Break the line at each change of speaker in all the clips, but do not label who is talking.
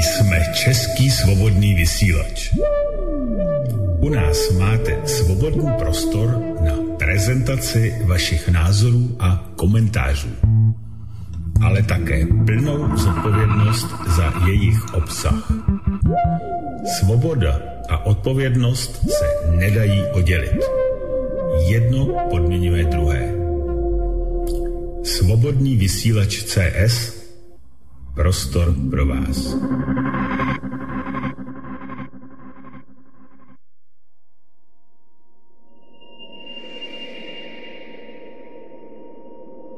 Jsme Český svobodný vysílač. U nás máte svobodný prostor na prezentaci vašich názorů a komentářů, ale také plnou zodpovědnost za jejich obsah. Svoboda a odpovědnost se nedají oddělit. Jedno podmiňuje druhé. Svobodný vysílač CS Prostor pro vás.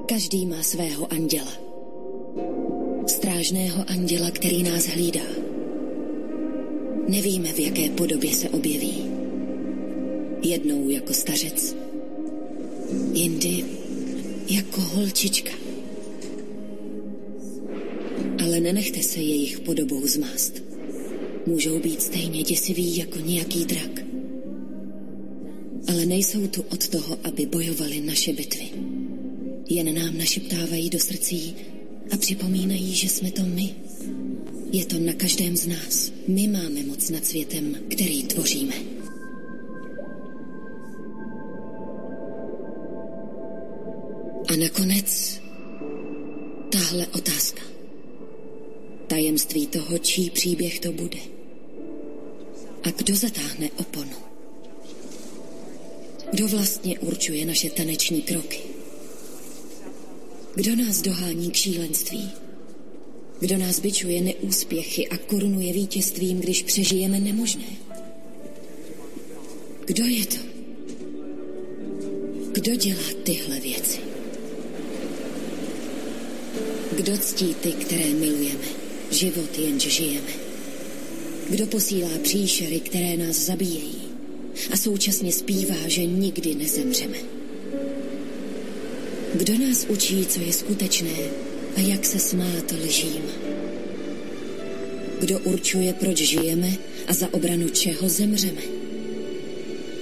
Každý má svého anděla. Strážného anděla, který nás hlídá. Nevíme, v jaké podobě se objeví. Jednou jako stařec, jindy jako holčička. Ale nenechte se jejich podobou zmást. Můžou být stejně děsiví jako nějaký drak. Ale nejsou tu od toho, aby bojovali naše bitvy. Jen nám našeptávají do srdcí a připomínají, že jsme to my. Je to na každém z nás. My máme moc nad světem, který tvoříme. A nakonec tahle otázka. Tajemství toho, čí příběh to bude. A kdo zatáhne oponu? Kdo vlastně určuje naše taneční kroky? Kdo nás dohání k šílenství? Kdo nás byčuje neúspěchy a korunuje vítězstvím, když přežijeme nemožné? Kdo je to? Kdo dělá tyhle věci? Kdo ctí ty, které milujeme? Život jenž žijeme. Kdo posílá příšery, které nás zabíjejí a současně zpívá, že nikdy nezemřeme? Kdo nás učí, co je skutečné a jak se smát lžím? Kdo určuje, proč žijeme a za obranu čeho zemřeme?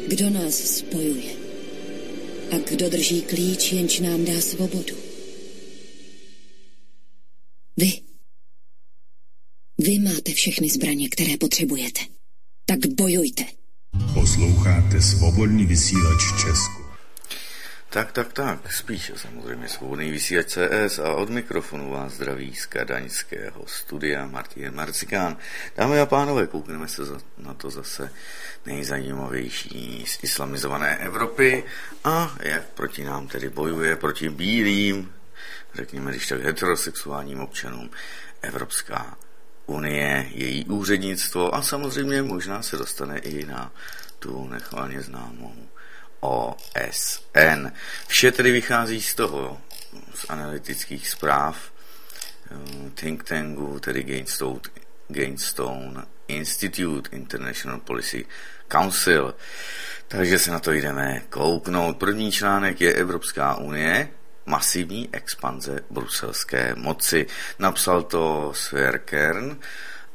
Kdo nás spojuje? A kdo drží klíč, jenž nám dá svobodu? Vy máte všechny zbraně, které potřebujete. Tak bojujte.
Posloucháte svobodný vysílač Česku.
Tak, tak, tak, spíše samozřejmě svobodný vysílač CS a od mikrofonu vás zdraví z kadaňského studia Martin Marcikán. Dámy a pánové, koukneme se na to zase nejzajímavější z islamizované Evropy a jak proti nám tedy bojuje, proti bílým, řekněme když tak heterosexuálním občanům Evropská unie, její úřednictvo a samozřejmě možná se dostane i na tu nechvalně známou OSN. Vše tedy vychází z toho, z analytických zpráv eh, think tanku, tedy Gainstone, Gainstone Institute International Policy Council. Takže se na to jdeme kouknout. První článek je Evropská unie, masivní expanze bruselské moci. Napsal to Sverkern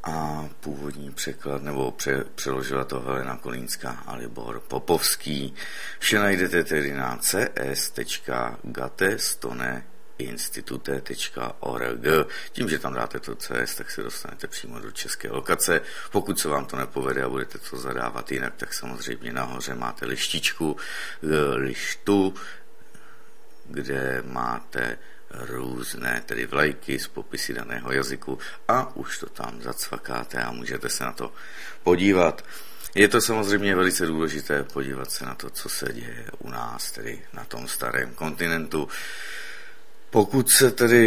a původní překlad, nebo pře, přeložila to Helena Kolínská a Libor Popovský. Vše najdete tedy na cs.gatestone.institute.org. Tím, že tam dáte to CS, tak se dostanete přímo do české lokace. Pokud se vám to nepovede a budete to zadávat jinak, tak samozřejmě nahoře máte lištičku, lištu, kde máte různé tedy vlajky z popisy daného jazyku a už to tam zacvakáte a můžete se na to podívat. Je to samozřejmě velice důležité podívat se na to, co se děje u nás, tedy na tom starém kontinentu. Pokud se tedy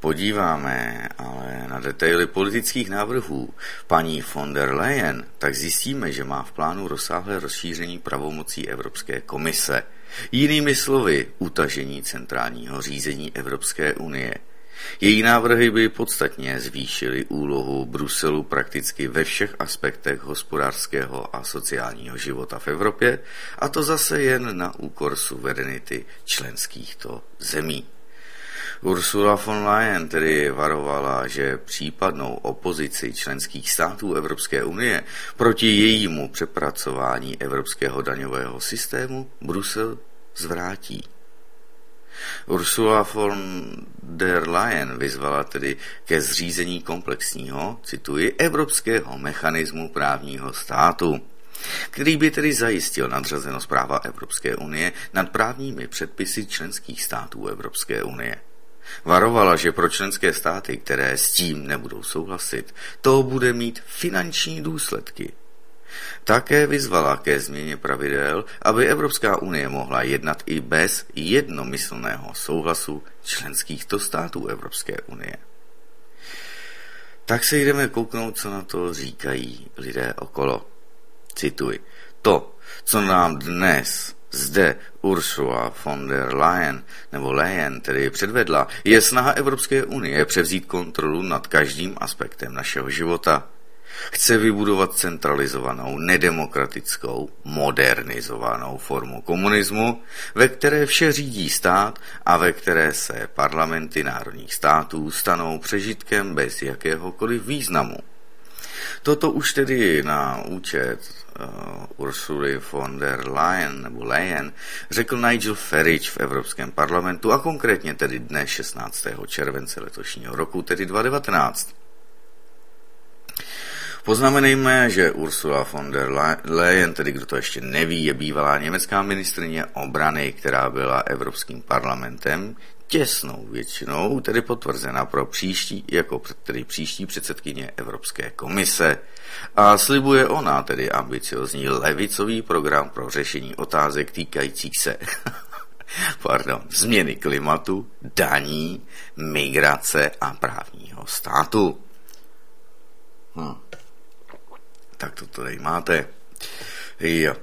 podíváme ale na detaily politických návrhů paní von der Leyen, tak zjistíme, že má v plánu rozsáhlé rozšíření pravomocí Evropské komise – Jinými slovy, utažení centrálního řízení Evropské unie. Její návrhy by podstatně zvýšily úlohu Bruselu prakticky ve všech aspektech hospodářského a sociálního života v Evropě, a to zase jen na úkor suverenity členskýchto zemí. Ursula von Leyen tedy varovala, že případnou opozici členských států Evropské unie proti jejímu přepracování evropského daňového systému Brusel zvrátí. Ursula von der Leyen vyzvala tedy ke zřízení komplexního, cituji, evropského mechanismu právního státu který by tedy zajistil nadřazenost práva Evropské unie nad právními předpisy členských států Evropské unie. Varovala, že pro členské státy, které s tím nebudou souhlasit, to bude mít finanční důsledky. Také vyzvala ke změně pravidel, aby Evropská unie mohla jednat i bez jednomyslného souhlasu členských to států Evropské unie. Tak se jdeme kouknout, co na to říkají lidé okolo. Cituji. To, co nám dnes zde Ursula von der Leyen, nebo Leyen tedy předvedla, je snaha Evropské unie převzít kontrolu nad každým aspektem našeho života. Chce vybudovat centralizovanou, nedemokratickou, modernizovanou formu komunismu, ve které vše řídí stát a ve které se parlamenty národních států stanou přežitkem bez jakéhokoliv významu. Toto už tedy na účet uh, Ursuly von der Leyen nebo Leyen řekl Nigel Farage v Evropském parlamentu a konkrétně tedy dne 16. července letošního roku, tedy 2019. Poznamenejme, že Ursula von der Leyen, tedy kdo to ještě neví, je bývalá německá ministrině obrany, která byla Evropským parlamentem těsnou většinou, tedy potvrzena pro příští, jako tedy příští předsedkyně Evropské komise. A slibuje ona tedy ambiciozní levicový program pro řešení otázek týkajících se pardon, změny klimatu, daní, migrace a právního státu. Hm. Tak to tady máte. Jo.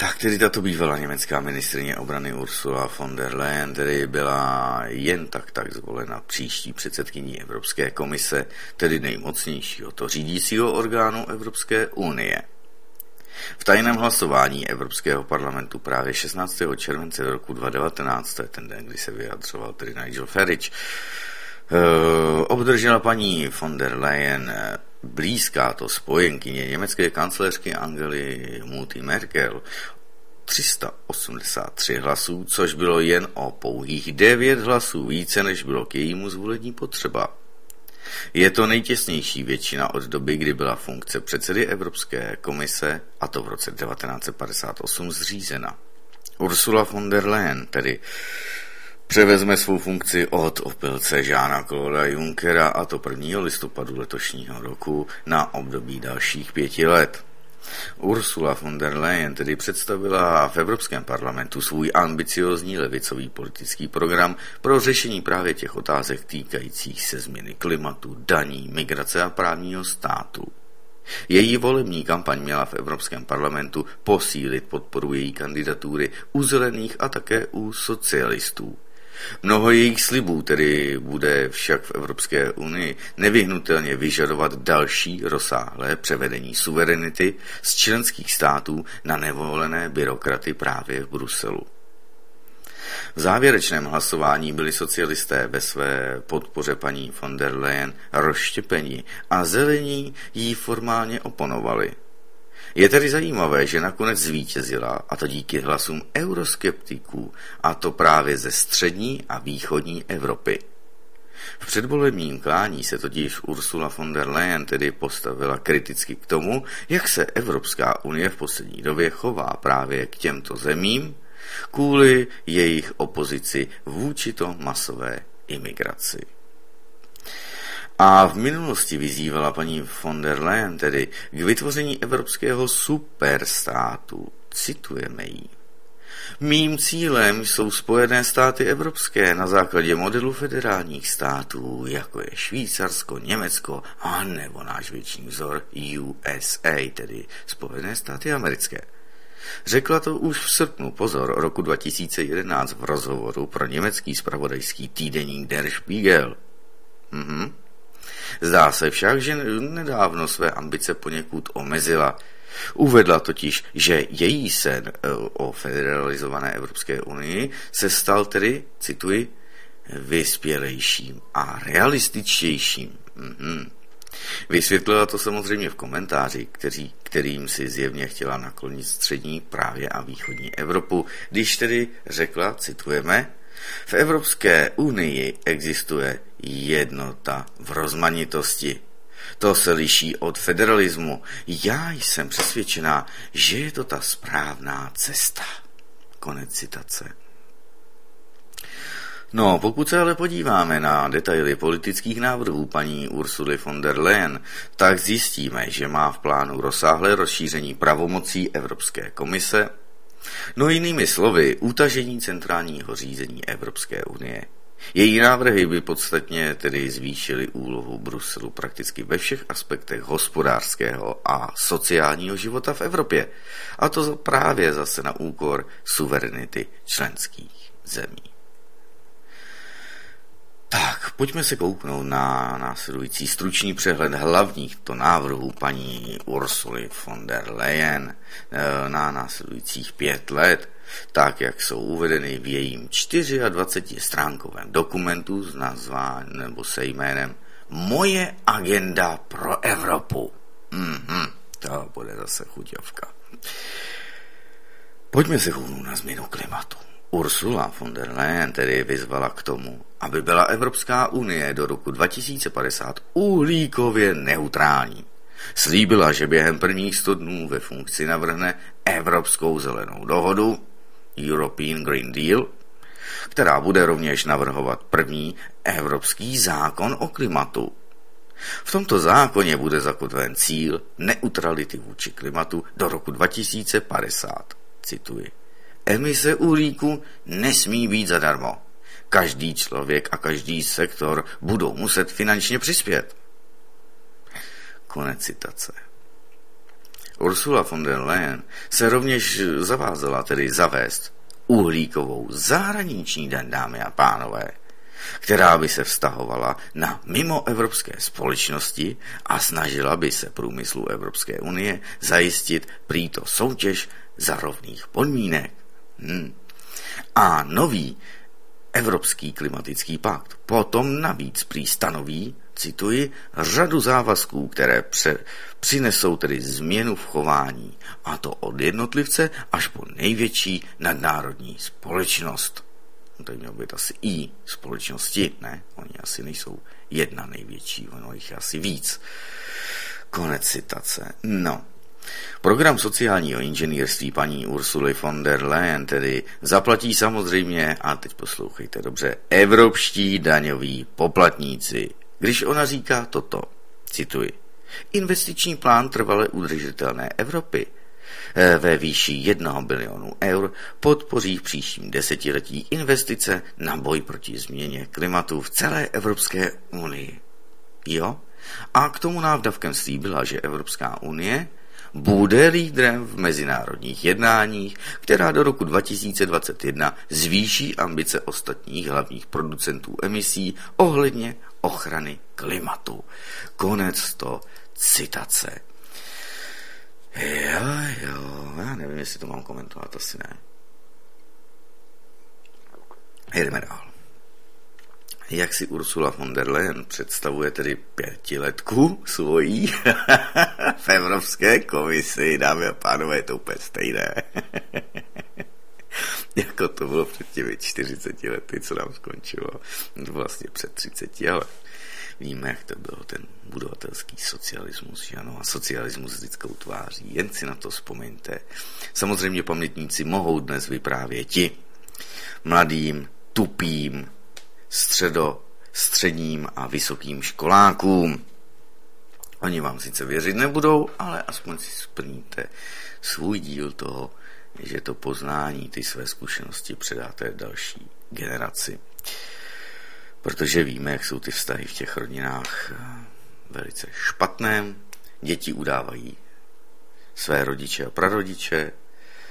Tak tedy tato bývalá německá ministrině obrany Ursula von der Leyen tedy byla jen tak tak zvolena příští předsedkyní Evropské komise, tedy nejmocnějšího to řídícího orgánu Evropské unie. V tajném hlasování Evropského parlamentu právě 16. července roku 2019, to je ten den, kdy se vyjadřoval tedy Nigel Farage, eh, obdržela paní von der Leyen blízká to spojenkyně německé kancléřky Angely Mutti Merkel 383 hlasů, což bylo jen o pouhých 9 hlasů více, než bylo k jejímu zvolení potřeba. Je to nejtěsnější většina od doby, kdy byla funkce předsedy Evropské komise, a to v roce 1958, zřízena. Ursula von der Leyen tedy převezme svou funkci od opilce Žána Kloda Junckera a to 1. listopadu letošního roku na období dalších pěti let. Ursula von der Leyen tedy představila v Evropském parlamentu svůj ambiciozní levicový politický program pro řešení právě těch otázek týkajících se změny klimatu, daní, migrace a právního státu. Její volební kampaň měla v Evropském parlamentu posílit podporu její kandidatury u zelených a také u socialistů. Mnoho jejich slibů tedy bude však v Evropské unii nevyhnutelně vyžadovat další rozsáhlé převedení suverenity z členských států na nevolené byrokraty právě v Bruselu. V závěrečném hlasování byli socialisté ve své podpoře paní von der Leyen rozštěpeni a zelení jí formálně oponovali – je tedy zajímavé, že nakonec zvítězila, a to díky hlasům euroskeptiků, a to právě ze střední a východní Evropy. V předvolebním klání se totiž Ursula von der Leyen tedy postavila kriticky k tomu, jak se Evropská unie v poslední době chová právě k těmto zemím, kvůli jejich opozici vůči to masové imigraci. A v minulosti vyzývala paní von der Leyen tedy k vytvoření evropského superstátu. Citujeme ji. Mým cílem jsou Spojené státy evropské na základě modelu federálních států, jako je Švýcarsko, Německo a nebo náš větší vzor USA, tedy Spojené státy americké. Řekla to už v srpnu, pozor, roku 2011 v rozhovoru pro německý spravodajský týdeník Der Spiegel. Mhm. Zdá se však, že nedávno své ambice poněkud omezila. Uvedla totiž, že její sen eh, o federalizované Evropské unii se stal tedy, cituji, vyspělejším a realističtějším. Mm-hmm. Vysvětlila to samozřejmě v komentáři, který, kterým si zjevně chtěla naklonit střední právě a východní Evropu, když tedy řekla, citujeme, V Evropské unii existuje jednota v rozmanitosti. To se liší od federalismu. Já jsem přesvědčená, že je to ta správná cesta. Konec citace. No, pokud se ale podíváme na detaily politických návrhů paní Ursuly von der Leyen, tak zjistíme, že má v plánu rozsáhlé rozšíření pravomocí Evropské komise, no jinými slovy, utažení centrálního řízení Evropské unie. Její návrhy by podstatně tedy zvýšily úlohu Bruselu prakticky ve všech aspektech hospodářského a sociálního života v Evropě. A to právě zase na úkor suverenity členských zemí. Tak, pojďme se kouknout na následující stručný přehled hlavních to návrhů paní Ursuly von der Leyen eh, na následujících pět let, tak jak jsou uvedeny v jejím 24-stránkovém dokumentu s nazváním nebo se jménem Moje agenda pro Evropu. Mhm, to bude zase chuťovka. Pojďme se kouknout na změnu klimatu. Ursula von der Leyen tedy vyzvala k tomu, aby byla Evropská unie do roku 2050 uhlíkově neutrální. Slíbila, že během prvních 100 dnů ve funkci navrhne Evropskou zelenou dohodu, European Green Deal, která bude rovněž navrhovat první Evropský zákon o klimatu. V tomto zákoně bude zakotven cíl neutrality vůči klimatu do roku 2050. Cituji. Emise uhlíku nesmí být zadarmo. Každý člověk a každý sektor budou muset finančně přispět. Konec citace. Ursula von der Leyen se rovněž zavázala tedy zavést uhlíkovou zahraniční den, dámy a pánové, která by se vztahovala na mimoevropské společnosti a snažila by se průmyslu Evropské unie zajistit prýto soutěž za rovných podmínek. Hmm. A nový Evropský klimatický pakt potom navíc prý stanoví, cituji, řadu závazků, které pře- přinesou tedy změnu v chování, a to od jednotlivce až po největší nadnárodní společnost. No to mělo být asi i společnosti, ne? Oni asi nejsou jedna největší, ono jich je asi víc. Konec citace. No, Program sociálního inženýrství paní Ursuly von der Leyen tedy zaplatí samozřejmě, a teď poslouchejte dobře, evropští daňoví poplatníci. Když ona říká toto, cituji, investiční plán trvale udržitelné Evropy eh, ve výši 1 bilionu eur podpoří v příštím desetiletí investice na boj proti změně klimatu v celé Evropské unii. Jo? A k tomu návdavkem slíbila, že Evropská unie bude lídrem v mezinárodních jednáních, která do roku 2021 zvýší ambice ostatních hlavních producentů emisí ohledně ochrany klimatu. Konec to citace. Jo, jo, já nevím, jestli to mám komentovat, asi ne. Jdeme dál jak si Ursula von der Leyen představuje tedy pětiletku svojí v Evropské komisi. Dámy a pánové, je to úplně stejné. jako to bylo před těmi 40 lety, co nám skončilo. Vlastně před 30, ale víme, jak to bylo ten budovatelský socialismus, že ano, a socialismus lidskou tváří. Jen si na to vzpomeňte. Samozřejmě pamětníci mohou dnes vyprávět ti mladým, tupým, středo, středním a vysokým školákům. Oni vám sice věřit nebudou, ale aspoň si splníte svůj díl toho, že to poznání, ty své zkušenosti předáte další generaci. Protože víme, jak jsou ty vztahy v těch rodinách eh, velice špatné. Děti udávají své rodiče a prarodiče,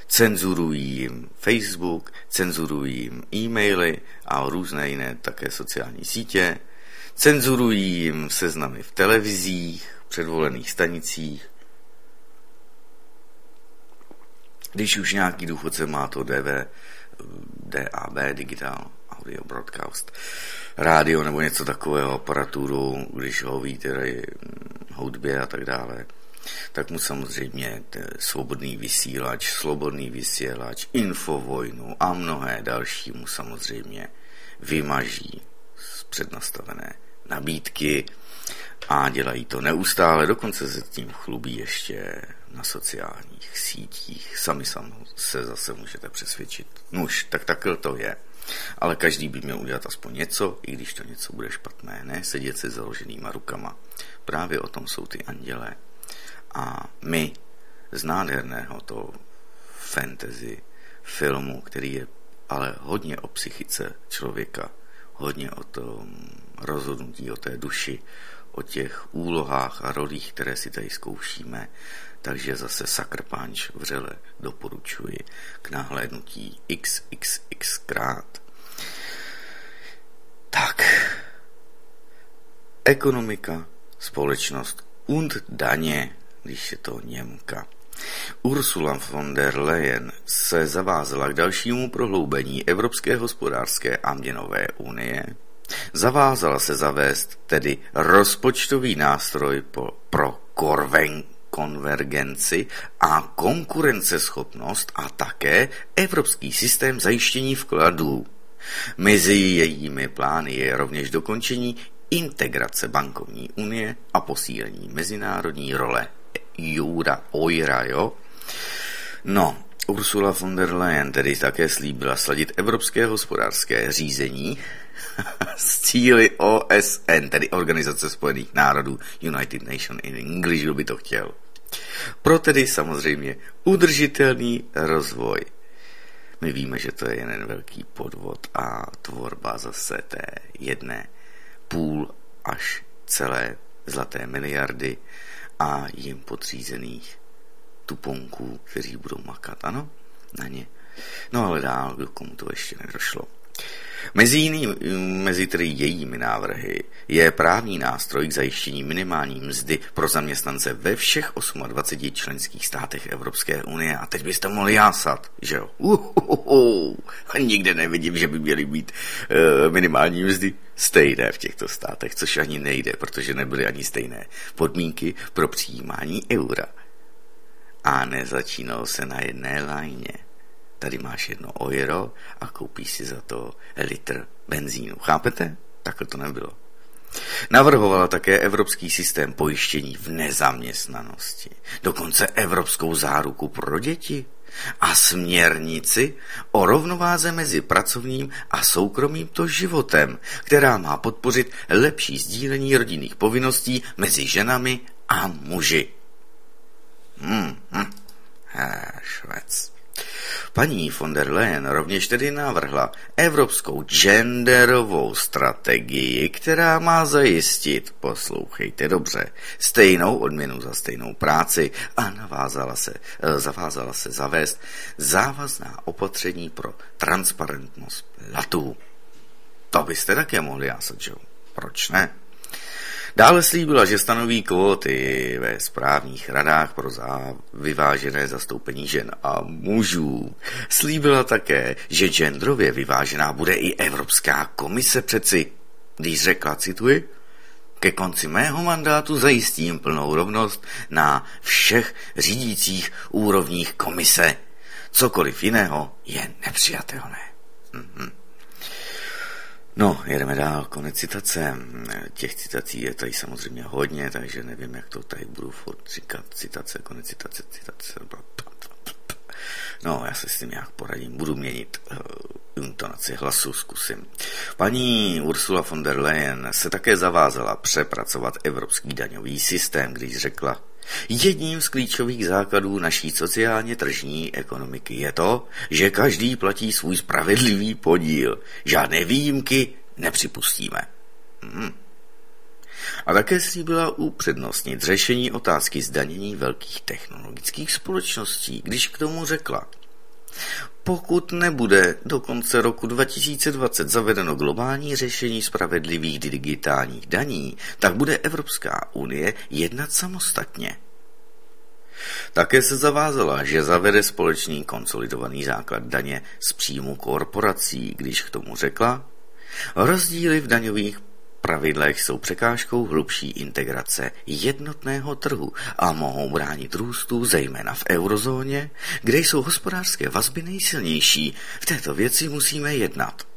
cenzurují jim Facebook, cenzurují jim e-maily a různé jiné také sociální sítě, cenzurují jim seznamy v televizích, předvolených stanicích. Když už nějaký důchodce má to DV, DAB, Digital Audio Broadcast, rádio nebo něco takového, aparaturu, když ho ví tedy hudbě a tak dále, tak mu samozřejmě svobodný vysílač, slobodný vysílač, infovojnu a mnohé další mu samozřejmě vymaží z přednastavené nabídky a dělají to neustále, dokonce se tím chlubí ještě na sociálních sítích. Sami sam se zase můžete přesvědčit. Nuž, tak takhle to je. Ale každý by měl udělat aspoň něco, i když to něco bude špatné, ne sedět se založenýma rukama. Právě o tom jsou ty andělé. A my z nádherného toho fantasy filmu, který je ale hodně o psychice člověka, hodně o tom rozhodnutí, o té duši, o těch úlohách a rolích, které si tady zkoušíme, takže zase Sucker Punch vřele doporučuji k nahlédnutí xxx krát. Tak, ekonomika, společnost und daně, když je to Němka. Ursula von der Leyen se zavázala k dalšímu prohloubení Evropské hospodářské a měnové unie. Zavázala se zavést tedy rozpočtový nástroj pro korven, konvergenci a konkurenceschopnost a také evropský systém zajištění vkladů. Mezi jejími plány je rovněž dokončení integrace bankovní unie a posílení mezinárodní role Jura Ojra, jo? No, Ursula von der Leyen tedy také slíbila sladit evropské hospodářské řízení s cíly OSN, tedy Organizace spojených národů, United Nations in English by to chtěl. Pro tedy samozřejmě udržitelný rozvoj. My víme, že to je jeden velký podvod a tvorba zase té jedné půl až celé zlaté miliardy a jim podřízených tuponků, kteří budou makat, ano, na ně. No ale dál, kdo komu to ještě nedošlo. Mezi, jiný, mezi tedy jejími návrhy je právní nástroj k zajištění minimální mzdy pro zaměstnance ve všech 28 členských státech Evropské unie. A teď byste mohli jásat, že jo? Uhuhu, nikde nevidím, že by měly být uh, minimální mzdy stejné v těchto státech, což ani nejde, protože nebyly ani stejné podmínky pro přijímání eura. A nezačínalo se na jedné lajně tady máš jedno euro a koupíš si za to litr benzínu. Chápete? Takhle to nebylo. Navrhovala také evropský systém pojištění v nezaměstnanosti, dokonce evropskou záruku pro děti a směrnici o rovnováze mezi pracovním a soukromým to životem, která má podpořit lepší sdílení rodinných povinností mezi ženami a muži. Hmm, hm, švec. Paní von der Leyen rovněž tedy navrhla evropskou genderovou strategii, která má zajistit, poslouchejte dobře, stejnou odměnu za stejnou práci a navázala se, eh, zavázala se zavést závazná opatření pro transparentnost platů. To byste také mohli jásat, že Proč ne? Dále slíbila, že stanoví kvóty ve správních radách pro zá vyvážené zastoupení žen a mužů. Slíbila také, že genderově vyvážená bude i Evropská komise přeci. Když řekla, cituji, ke konci mého mandátu zajistím plnou rovnost na všech řídících úrovních komise. Cokoliv jiného je nepřijatelné. Mm-hmm. No, jedeme dál, konec citace. Těch citací je tady samozřejmě hodně, takže nevím, jak to tady budu furt říkat. Citace, konec citace, citace. No, já se s tím nějak poradím. Budu měnit uh, intonaci hlasu, zkusím. Paní Ursula von der Leyen se také zavázala přepracovat evropský daňový systém, když řekla, Jedním z klíčových základů naší sociálně tržní ekonomiky je to, že každý platí svůj spravedlivý podíl. Žádné výjimky nepřipustíme. Hmm. A také slíbila upřednostnit řešení otázky zdanění velkých technologických společností, když k tomu řekla. Pokud nebude do konce roku 2020 zavedeno globální řešení spravedlivých digitálních daní, tak bude Evropská unie jednat samostatně. Také se zavázala, že zavede společný konsolidovaný základ daně z příjmu korporací, když k tomu řekla, rozdíly v daňových pravidlech jsou překážkou hlubší integrace jednotného trhu a mohou bránit růstu zejména v eurozóně, kde jsou hospodářské vazby nejsilnější. V této věci musíme jednat.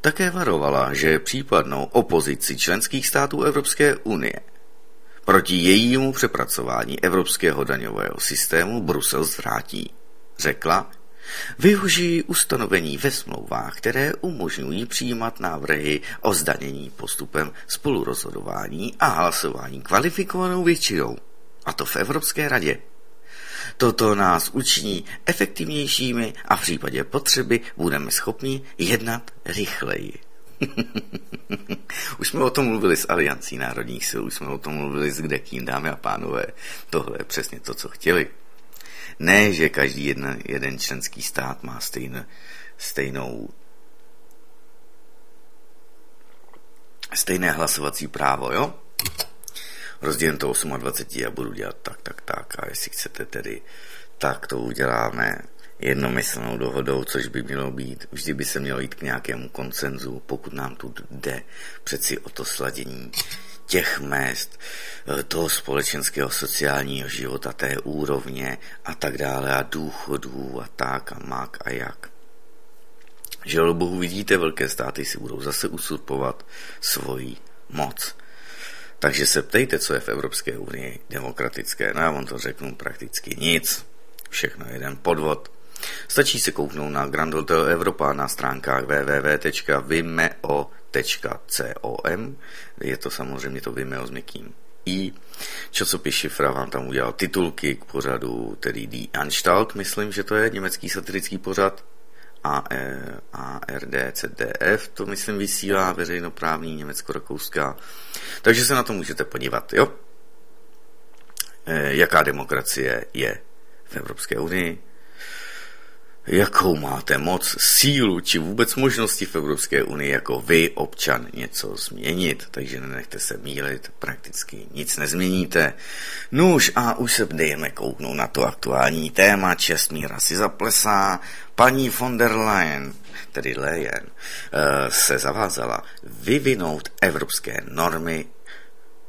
Také varovala, že případnou opozici členských států Evropské unie proti jejímu přepracování evropského daňového systému Brusel zvrátí. Řekla, Využijí ustanovení ve smlouvách, které umožňují přijímat návrhy o zdanění postupem spolurozhodování a hlasování kvalifikovanou většinou, a to v Evropské radě. Toto nás učiní efektivnějšími a v případě potřeby budeme schopni jednat rychleji. už jsme o tom mluvili s Aliancí národních sil, už jsme o tom mluvili s kdekým, dámy a pánové. Tohle je přesně to, co chtěli. Ne, že každý jedna, jeden členský stát má stejn, stejnou stejné hlasovací právo, jo? Rozdělím to 28 a budu dělat tak, tak, tak. A jestli chcete tedy, tak to uděláme jednomyslnou dohodou, což by mělo být, vždy by se mělo jít k nějakému koncenzu, pokud nám tu jde přeci o to sladění těch mest, eh, toho společenského sociálního života, té úrovně a tak dále a důchodů a tak a mak a jak. Že bohu vidíte, velké státy si budou zase usurpovat svoji moc. Takže se ptejte, co je v Evropské unii demokratické. No já vám to řeknu prakticky nic. Všechno jeden podvod. Stačí se kouknout na Grand Hotel Evropa na stránkách www.vimeo.com. Je to samozřejmě to Vimeo s měkkým i. Časopis Šifra vám tam udělal titulky k pořadu, tedy Die Anstalt, myslím, že to je německý satirický pořad. ARD, CDF, to myslím vysílá veřejnoprávní Německo-Rakouská. Takže se na to můžete podívat, jo? E, jaká demokracie je v Evropské unii, jakou máte moc, sílu či vůbec možnosti v Evropské unii jako vy, občan, něco změnit. Takže nenechte se mílit, prakticky nic nezměníte. Nuž a už se dejeme kouknout na to aktuální téma. Čestmíra si zaplesá. Paní von der Leyen, tedy Leyen, eh, se zavázala vyvinout evropské normy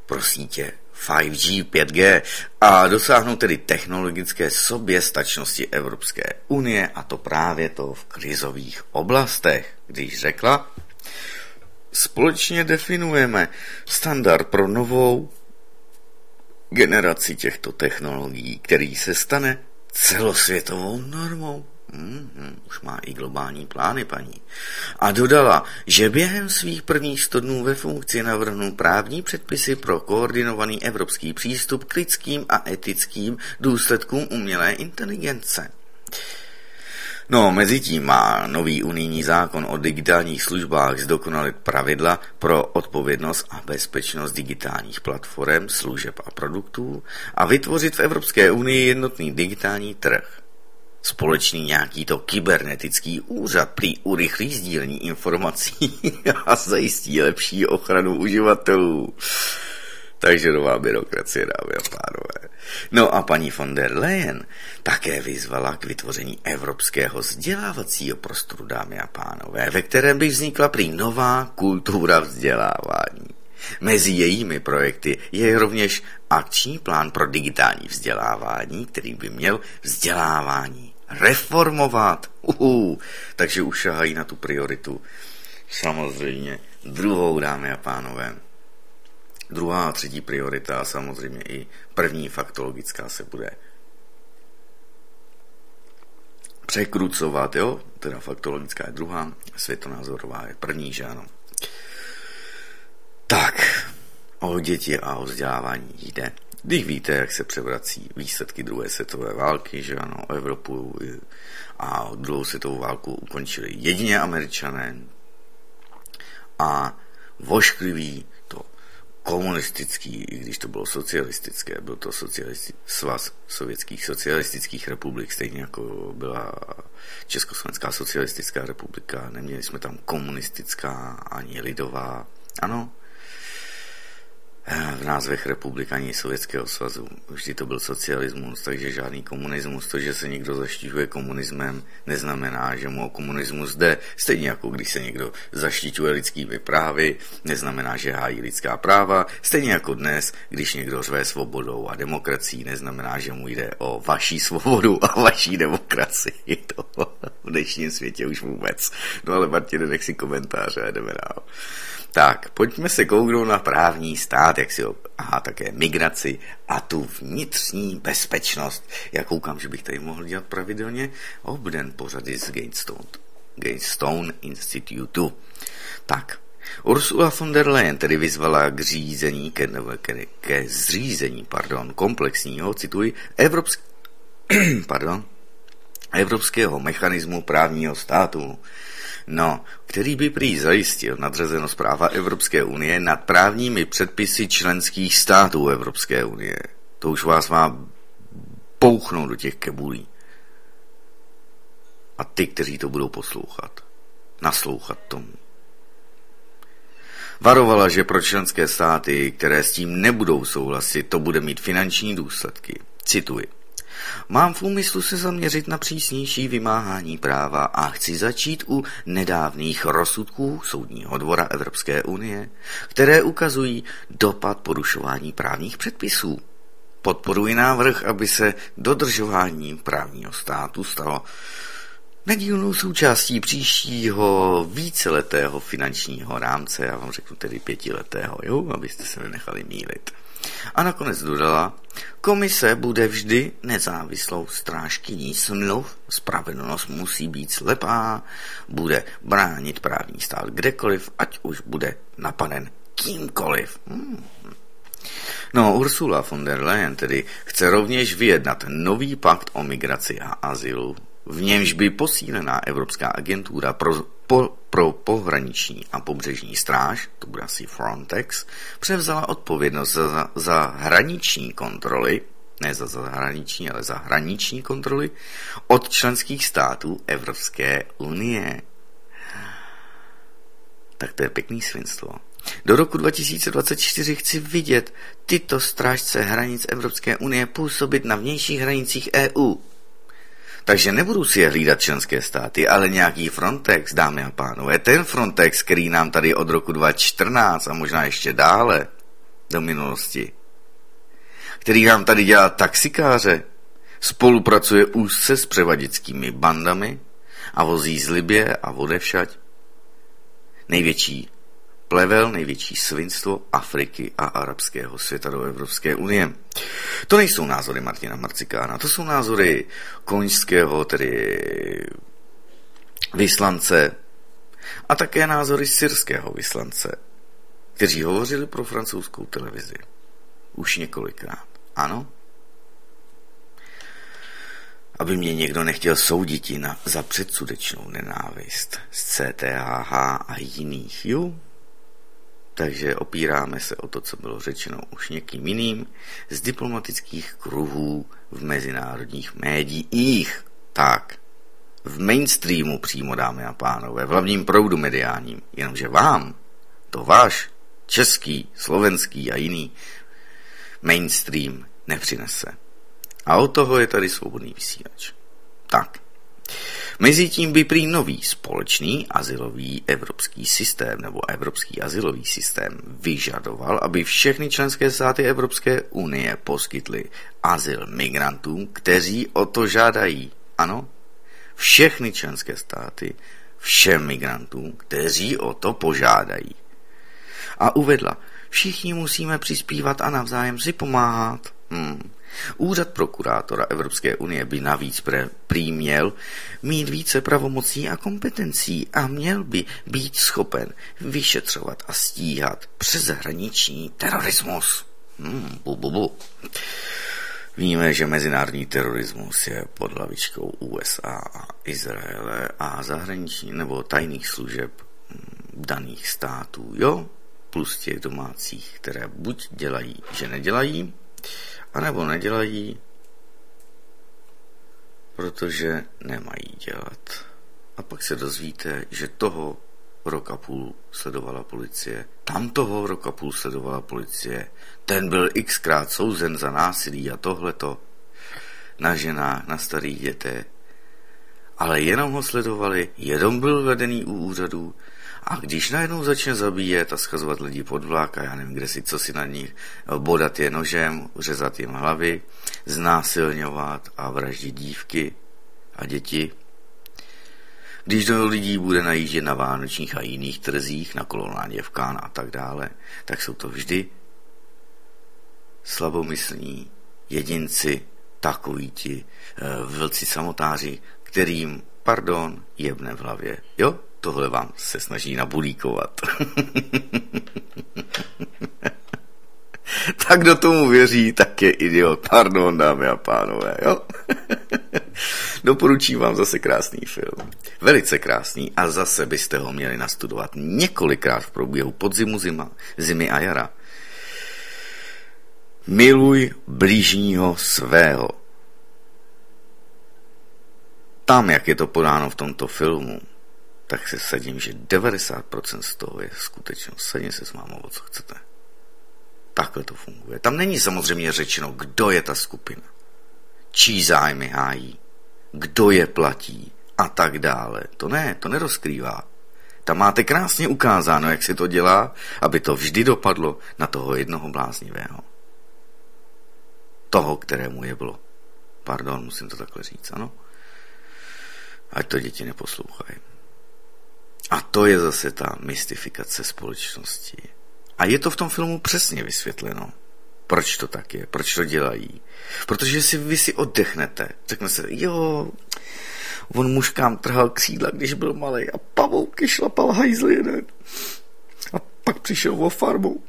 pro sítě 5G, 5G a dosáhnout tedy technologické soběstačnosti Evropské unie a to právě to v krizových oblastech, když řekla, společně definujeme standard pro novou generaci těchto technologií, který se stane celosvětovou normou. Mm, už má i globální plány, paní. A dodala, že během svých prvních 100 dnů ve funkci navrhnou právní předpisy pro koordinovaný evropský přístup k lidským a etickým důsledkům umělé inteligence. No, mezi tím má nový unijní zákon o digitálních službách zdokonalit pravidla pro odpovědnost a bezpečnost digitálních platform, služeb a produktů a vytvořit v Evropské unii jednotný digitální trh společný nějaký to kybernetický úřad prý urychlí sdílení informací a zajistí lepší ochranu uživatelů. Takže nová byrokracie, dámy a pánové. No a paní von der Leyen také vyzvala k vytvoření evropského vzdělávacího prostoru, dámy a pánové, ve kterém by vznikla prý nová kultura vzdělávání. Mezi jejími projekty je rovněž akční plán pro digitální vzdělávání, který by měl vzdělávání reformovat. Uhu. Takže už šahají na tu prioritu. Samozřejmě druhou, dámy a pánové. Druhá a třetí priorita a samozřejmě i první faktologická se bude překrucovat, jo? Teda faktologická je druhá, světonázorová je první, že ano. Tak, o děti a o vzdělávání jde. Když víte, jak se převrací výsledky druhé světové války, že ano, Evropu a druhou světovou válku ukončili jedině američané. A vošklivý to komunistický, i když to bylo socialistické, byl to socialisti- svaz sovětských socialistických republik, stejně jako byla Československá socialistická republika, neměli jsme tam komunistická ani lidová, ano, v názvech republik ani Sovětského svazu. Vždy to byl socialismus, takže žádný komunismus. To, že se někdo zaštiťuje komunismem, neznamená, že mu o komunismus jde. Stejně jako když se někdo zaštiťuje lidskými právy, neznamená, že hájí lidská práva. Stejně jako dnes, když někdo řve svobodou a demokracií, neznamená, že mu jde o vaší svobodu a vaší demokracii. To v dnešním světě už vůbec. No ale Martin, nech si komentáře a jdeme dál. Tak, pojďme se kouknout na právní stát, jak si ho, aha, také migraci a tu vnitřní bezpečnost. Já koukám, že bych tady mohl dělat pravidelně obden pořady z Gatestone, Gatestone Institute. Tak, Ursula von der Leyen tedy vyzvala k řízení, ke, ke, ke zřízení, pardon, komplexního, cituji, evropsk, pardon, evropského mechanismu právního státu, no, který by prý zajistil nadřazenost práva Evropské unie nad právními předpisy členských států Evropské unie. To už vás má pouchnout do těch kebulí. A ty, kteří to budou poslouchat, naslouchat tomu. Varovala, že pro členské státy, které s tím nebudou souhlasit, to bude mít finanční důsledky. Cituji. Mám v úmyslu se zaměřit na přísnější vymáhání práva a chci začít u nedávných rozsudků Soudního dvora Evropské unie, které ukazují dopad porušování právních předpisů. Podporuji návrh, aby se dodržování právního státu stalo nedílnou součástí příštího víceletého finančního rámce, já vám řeknu tedy pětiletého, jo, abyste se nenechali mílit. A nakonec dodala, komise bude vždy nezávislou strážkyní smluv, spravedlnost musí být slepá, bude bránit právní stát kdekoliv, ať už bude napaden kýmkoliv. Hmm. No, Ursula von der Leyen tedy chce rovněž vyjednat nový pakt o migraci a azylu, v němž by posílená Evropská agentura pro po, pro pohraniční a pobřežní stráž, to bude asi Frontex, převzala odpovědnost za, za hraniční kontroly, ne za zahraniční, ale za hraniční kontroly od členských států Evropské unie. Tak to je pěkný svinstvo. Do roku 2024 chci vidět tyto strážce hranic Evropské unie působit na vnějších hranicích EU. Takže nebudu si je hlídat členské státy, ale nějaký Frontex, dámy a pánové. Ten Frontex, který nám tady od roku 2014 a možná ještě dále do minulosti, který nám tady dělá taxikáře, spolupracuje úzce s převaděckými bandami a vozí z Libě a odevšať. Největší plevel největší svinstvo Afriky a arabského světa do Evropské unie. To nejsou názory Martina Marcikána, to jsou názory koňského, tedy vyslance a také názory syrského vyslance, kteří hovořili pro francouzskou televizi. Už několikrát. Ano? Aby mě někdo nechtěl soudit na, za předsudečnou nenávist z CTHH a jiných, jo? Takže opíráme se o to, co bylo řečeno už někým jiným z diplomatických kruhů v mezinárodních médiích. Tak, v mainstreamu přímo, dámy a pánové, v hlavním proudu mediálním. Jenomže vám, to váš český, slovenský a jiný mainstream nepřinese. A od toho je tady svobodný vysílač. Tak, Mezitím by prý nový společný asilový evropský systém nebo evropský asilový systém vyžadoval, aby všechny členské státy Evropské unie poskytly azyl migrantům, kteří o to žádají. Ano, všechny členské státy všem migrantům, kteří o to požádají. A uvedla, všichni musíme přispívat a navzájem si pomáhat. Hmm. Úřad prokurátora Evropské unie by navíc pre, prý měl mít více pravomocí a kompetencí a měl by být schopen vyšetřovat a stíhat přeshraniční terorismus. Hmm, bu, bu, bu. Víme, že mezinárodní terorismus je pod hlavičkou USA a Izraele a zahraniční nebo tajných služeb hmm, daných států, jo? Plus těch domácích, které buď dělají, že nedělají, anebo nedělají, protože nemají dělat. A pak se dozvíte, že toho rok a půl sledovala policie, tam toho rok a půl sledovala policie, ten byl xkrát souzen za násilí a tohleto na ženách, na starých dětech. Ale jenom ho sledovali, jenom byl vedený u úřadů a když najednou začne zabíjet a schazovat lidi pod vlak a já nevím, kde si, co si na nich, bodat je nožem, řezat jim hlavy, znásilňovat a vraždit dívky a děti, když do lidí bude najíždět na vánočních a jiných trzích, na kolonádě v Kán a tak dále, tak jsou to vždy slabomyslní jedinci, takoví ti e, vlci samotáři, kterým, pardon, jebne v hlavě. Jo, tohle vám se snaží nabulíkovat. tak kdo tomu věří, tak je idiot. Pardon, dámy a pánové, jo? Doporučím vám zase krásný film. Velice krásný a zase byste ho měli nastudovat několikrát v průběhu podzimu, zima, zimy a jara. Miluj blížního svého. Tam, jak je to podáno v tomto filmu, tak se sadím, že 90% z toho je skutečnost. Sadím se s mámou, o co chcete. Takhle to funguje. Tam není samozřejmě řečeno, kdo je ta skupina, čí zájmy hájí, kdo je platí a tak dále. To ne, to nerozkrývá. Tam máte krásně ukázáno, jak se to dělá, aby to vždy dopadlo na toho jednoho bláznivého. Toho, kterému je bylo. Pardon, musím to takhle říct, ano? Ať to děti neposlouchají. A to je zase ta mystifikace společnosti. A je to v tom filmu přesně vysvětleno. Proč to tak je, proč to dělají. Protože si vy si oddechnete. Řekne se, jo, on mužkám trhal křídla, když byl malý a pavouky šlapal hajzl jeden. A pak přišel o farmu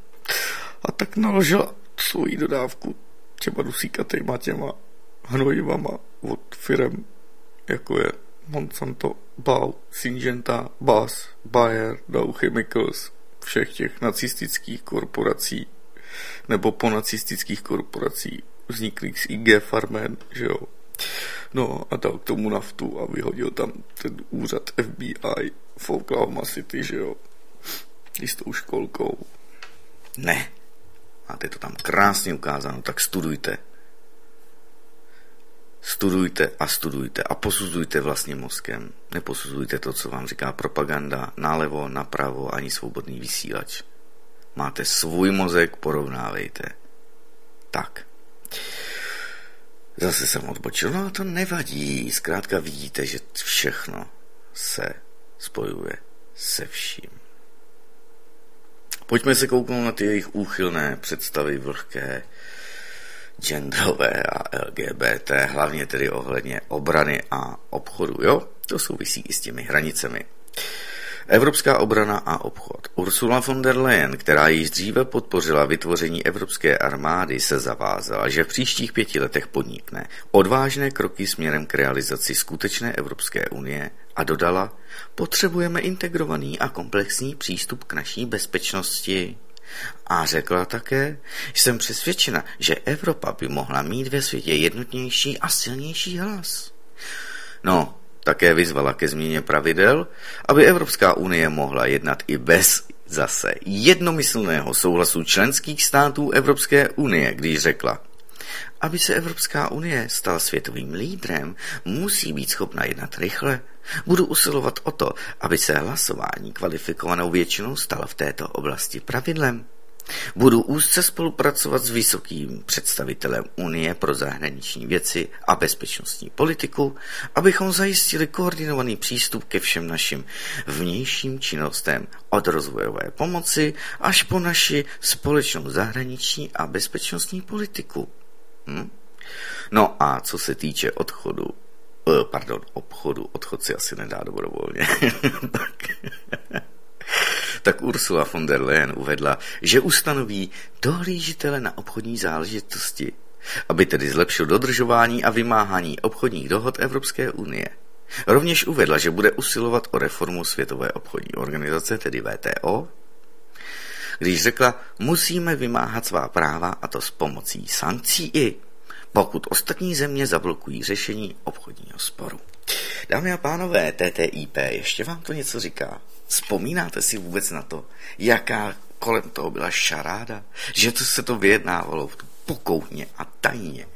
a tak naložil svoji dodávku těma dusíkatýma těma hnojivama od firem, jako je Monsanto, Bau, Syngenta, Bass, Bayer, Dow Chemicals, všech těch nacistických korporací nebo po nacistických korporací vzniklých z IG Farmen, že jo. No a dal k tomu naftu a vyhodil tam ten úřad FBI v Oklahoma City, že jo. I s tou školkou. Ne. Máte to tam krásně ukázáno, tak studujte. Studujte a studujte a posuzujte vlastním mozkem. Neposuzujte to, co vám říká propaganda, nalevo, napravo, ani svobodný vysílač. Máte svůj mozek, porovnávejte. Tak. Zase jsem odbočil, no to nevadí, zkrátka vidíte, že všechno se spojuje se vším. Pojďme se kouknout na ty jejich úchylné představy vlhké, genderové a LGBT, hlavně tedy ohledně obrany a obchodu, jo? To souvisí i s těmi hranicemi. Evropská obrana a obchod. Ursula von der Leyen, která již dříve podpořila vytvoření Evropské armády, se zavázala, že v příštích pěti letech podnikne odvážné kroky směrem k realizaci skutečné Evropské unie a dodala, potřebujeme integrovaný a komplexní přístup k naší bezpečnosti. A řekla také, jsem přesvědčena, že Evropa by mohla mít ve světě jednotnější a silnější hlas. No, také vyzvala ke změně pravidel, aby Evropská unie mohla jednat i bez zase jednomyslného souhlasu členských států Evropské unie, když řekla, aby se Evropská unie stala světovým lídrem, musí být schopna jednat rychle. Budu usilovat o to, aby se hlasování kvalifikovanou většinou stalo v této oblasti pravidlem. Budu úzce spolupracovat s vysokým představitelem Unie pro zahraniční věci a bezpečnostní politiku, abychom zajistili koordinovaný přístup ke všem našim vnějším činnostem od rozvojové pomoci až po naši společnou zahraniční a bezpečnostní politiku. Hm? No a co se týče odchodu, eh, pardon, obchodu, odchod si asi nedá dobrovolně. tak tak Ursula von der Leyen uvedla, že ustanoví dohlížitele na obchodní záležitosti, aby tedy zlepšil dodržování a vymáhání obchodních dohod Evropské unie. Rovněž uvedla, že bude usilovat o reformu Světové obchodní organizace, tedy VTO, když řekla, musíme vymáhat svá práva a to s pomocí sankcí i pokud ostatní země zablokují řešení obchodního sporu. Dámy a pánové, TTIP, ještě vám to něco říká? Vzpomínáte si vůbec na to, jaká kolem toho byla šaráda? Že to se to vyjednávalo pokoutně a tajně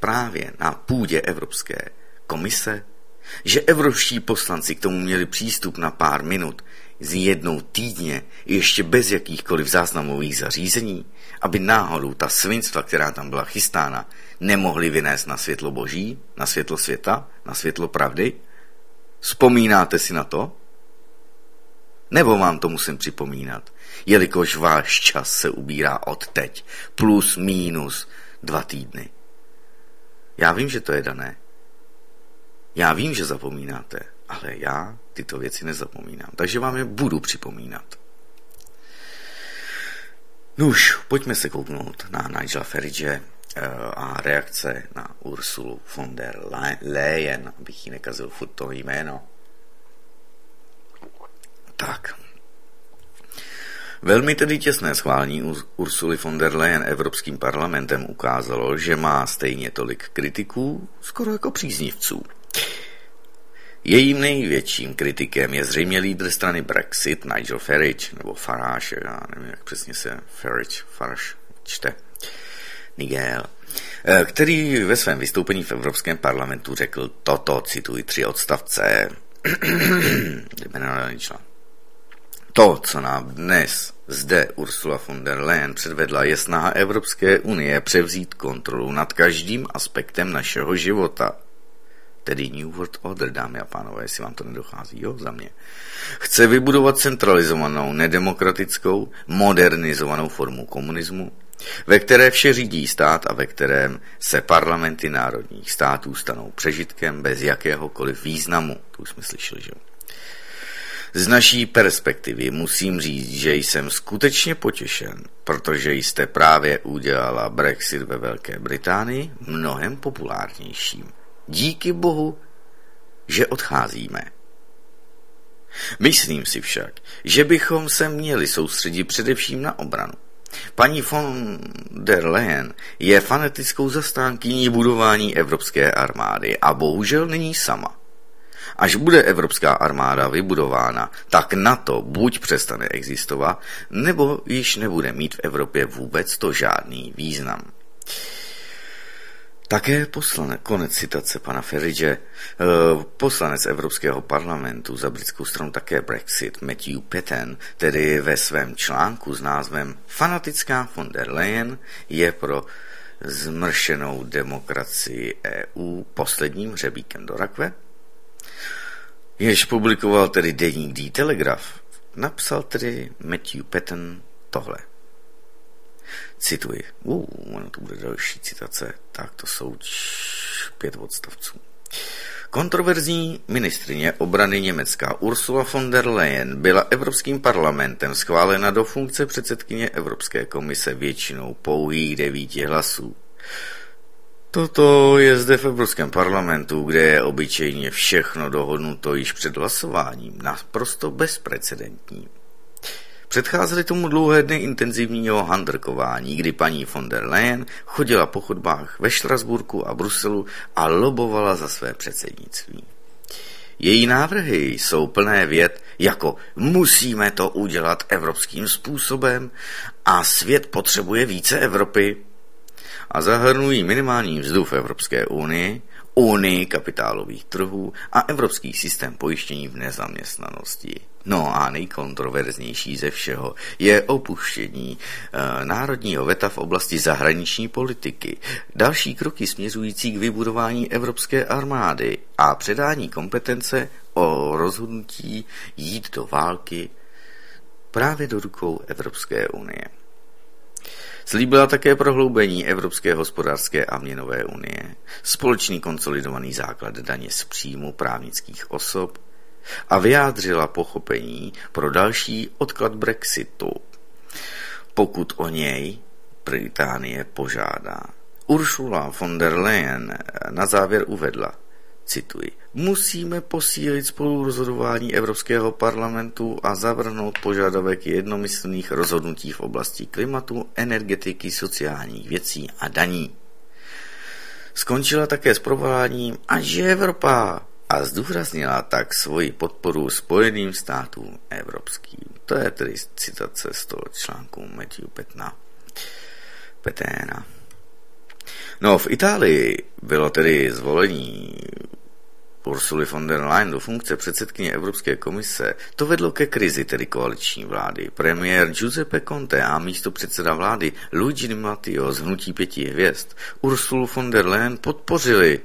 právě na půdě Evropské komise? Že evropští poslanci k tomu měli přístup na pár minut z jednou týdně, ještě bez jakýchkoliv záznamových zařízení, aby náhodou ta svinstva, která tam byla chystána, nemohli vynést na světlo boží, na světlo světa, na světlo pravdy? Vzpomínáte si na to? Nebo vám to musím připomínat, jelikož váš čas se ubírá od teď, plus mínus dva týdny. Já vím, že to je dané. Já vím, že zapomínáte, ale já tyto věci nezapomínám, takže vám je budu připomínat. Nuž, pojďme se kouknout na Nigela Farage eh, a reakce na Ursulu von der Leyen, abych jí nekazil furt to jméno. Tak. Velmi tedy těsné schválení Ursuly von der Leyen Evropským parlamentem ukázalo, že má stejně tolik kritiků, skoro jako příznivců. Jejím největším kritikem je zřejmě lídr strany Brexit Nigel Farage, nebo Farage, já nevím, jak přesně se Farage, Farage čte, Nigel, eh, který ve svém vystoupení v Evropském parlamentu řekl toto, cituji tři odstavce, to, co nám dnes zde Ursula von der Leyen předvedla, je snaha Evropské unie převzít kontrolu nad každým aspektem našeho života tedy New World Order, dámy a pánové, jestli vám to nedochází, jo, za mě. Chce vybudovat centralizovanou, nedemokratickou, modernizovanou formu komunismu, ve které vše řídí stát a ve kterém se parlamenty národních států stanou přežitkem bez jakéhokoliv významu. To už jsme slyšeli, že Z naší perspektivy musím říct, že jsem skutečně potěšen, protože jste právě udělala Brexit ve Velké Británii mnohem populárnějším. Díky Bohu, že odcházíme. Myslím si však, že bychom se měli soustředit především na obranu. Paní von der Leyen je fanatickou zastánkyní budování evropské armády a bohužel není sama. Až bude evropská armáda vybudována, tak NATO buď přestane existovat, nebo již nebude mít v Evropě vůbec to žádný význam. Také poslanec, konec citace pana Ferridge, eh, poslanec Evropského parlamentu za britskou stranu také Brexit, Matthew Patten, tedy ve svém článku s názvem Fanatická von der Leyen je pro zmršenou demokracii EU posledním hřebíkem do rakve, jež publikoval tedy deník D Telegraph, napsal tedy Matthew Patton tohle. Cituji. Uh, ono to bude další citace. Tak to jsou pět odstavců. Kontroverzní ministrině obrany Německa Ursula von der Leyen byla Evropským parlamentem schválena do funkce předsedkyně Evropské komise většinou pouhých devíti hlasů. Toto je zde v Evropském parlamentu, kde je obyčejně všechno dohodnuto již před hlasováním, naprosto bezprecedentní. Předcházely tomu dlouhé dny intenzivního handrkování, kdy paní von der Leyen chodila po chodbách ve Štrasburku a Bruselu a lobovala za své předsednictví. Její návrhy jsou plné věd jako musíme to udělat evropským způsobem a svět potřebuje více Evropy a zahrnují minimální mzdu v Evropské unii, unii kapitálových trhů a evropský systém pojištění v nezaměstnanosti. No a nejkontroverznější ze všeho je opuštění e, národního veta v oblasti zahraniční politiky, další kroky směřující k vybudování evropské armády a předání kompetence o rozhodnutí jít do války právě do rukou Evropské unie. Slíbila také prohloubení Evropské hospodářské a měnové unie, společný konsolidovaný základ daně z příjmu právnických osob a vyjádřila pochopení pro další odklad Brexitu, pokud o něj Británie požádá. Ursula von der Leyen na závěr uvedla, cituji, musíme posílit spolurozhodování Evropského parlamentu a zavrhnout požadavek jednomyslných rozhodnutí v oblasti klimatu, energetiky, sociálních věcí a daní. Skončila také s provoláním, a že Evropa a zdůraznila tak svoji podporu Spojeným státům evropským. To je tedy citace z toho článku Matthew Petna. Peténa. No, v Itálii bylo tedy zvolení Ursuly von der Leyen do funkce předsedkyně Evropské komise, to vedlo ke krizi tedy koaliční vlády. Premiér Giuseppe Conte a místo předseda vlády Luigi Di Matteo z Hnutí pěti hvězd Ursulu von der Leyen podpořili.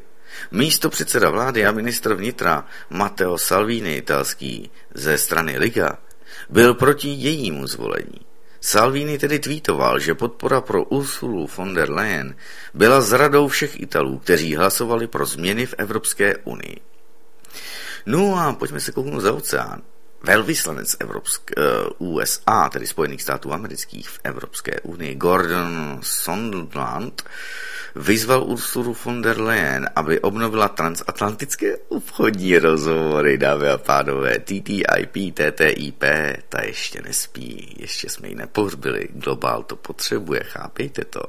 Místo předseda vlády a ministr vnitra Matteo Salvini italský ze strany Liga byl proti jejímu zvolení. Salvini tedy tweetoval, že podpora pro Ursulu von der Leyen byla zradou všech Italů, kteří hlasovali pro změny v Evropské unii. No a pojďme se kouknout za oceán. Velvyslanec Evropsk, uh, USA, tedy Spojených států amerických v Evropské unii, Gordon Sondland, vyzval Ursulu von der Leyen, aby obnovila transatlantické obchodní rozhovory, dámy a pánové, TTIP, TTIP, ta ještě nespí, ještě jsme ji nepohřbili, globál to potřebuje, chápejte to.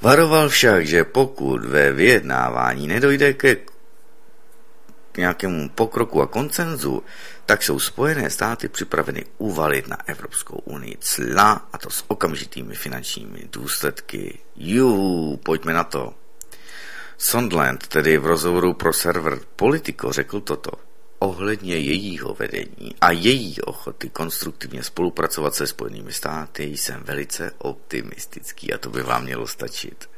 Varoval však, že pokud ve vyjednávání nedojde ke k nějakému pokroku a koncenzu, tak jsou Spojené státy připraveny uvalit na Evropskou unii cla a to s okamžitými finančními důsledky. Juhu, pojďme na to. Sondland tedy v rozhovoru pro server Politico řekl toto ohledně jejího vedení a její ochoty konstruktivně spolupracovat se Spojenými státy jsem velice optimistický a to by vám mělo stačit.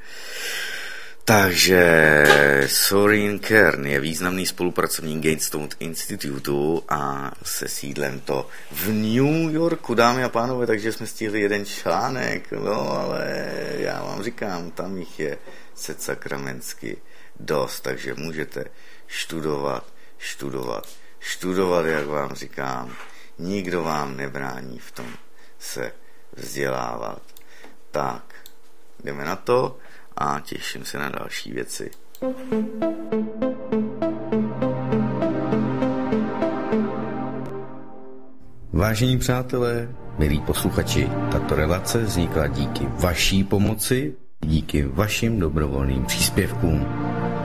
Takže Sorin Kern je významný spolupracovník Gatestone Institutu a se sídlem to v New Yorku, dámy a pánové, takže jsme stihli jeden článek, no ale já vám říkám, tam jich je se sakramensky dost, takže můžete studovat, studovat, studovat, jak vám říkám, nikdo vám nebrání v tom se vzdělávat. Tak, jdeme na to a těším se na další věci. Vážení přátelé, milí posluchači, tato relace vznikla díky vaší pomoci, díky vašim dobrovolným příspěvkům.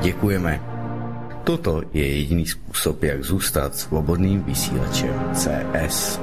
Děkujeme. Toto je jediný způsob, jak zůstat svobodným vysílačem CS.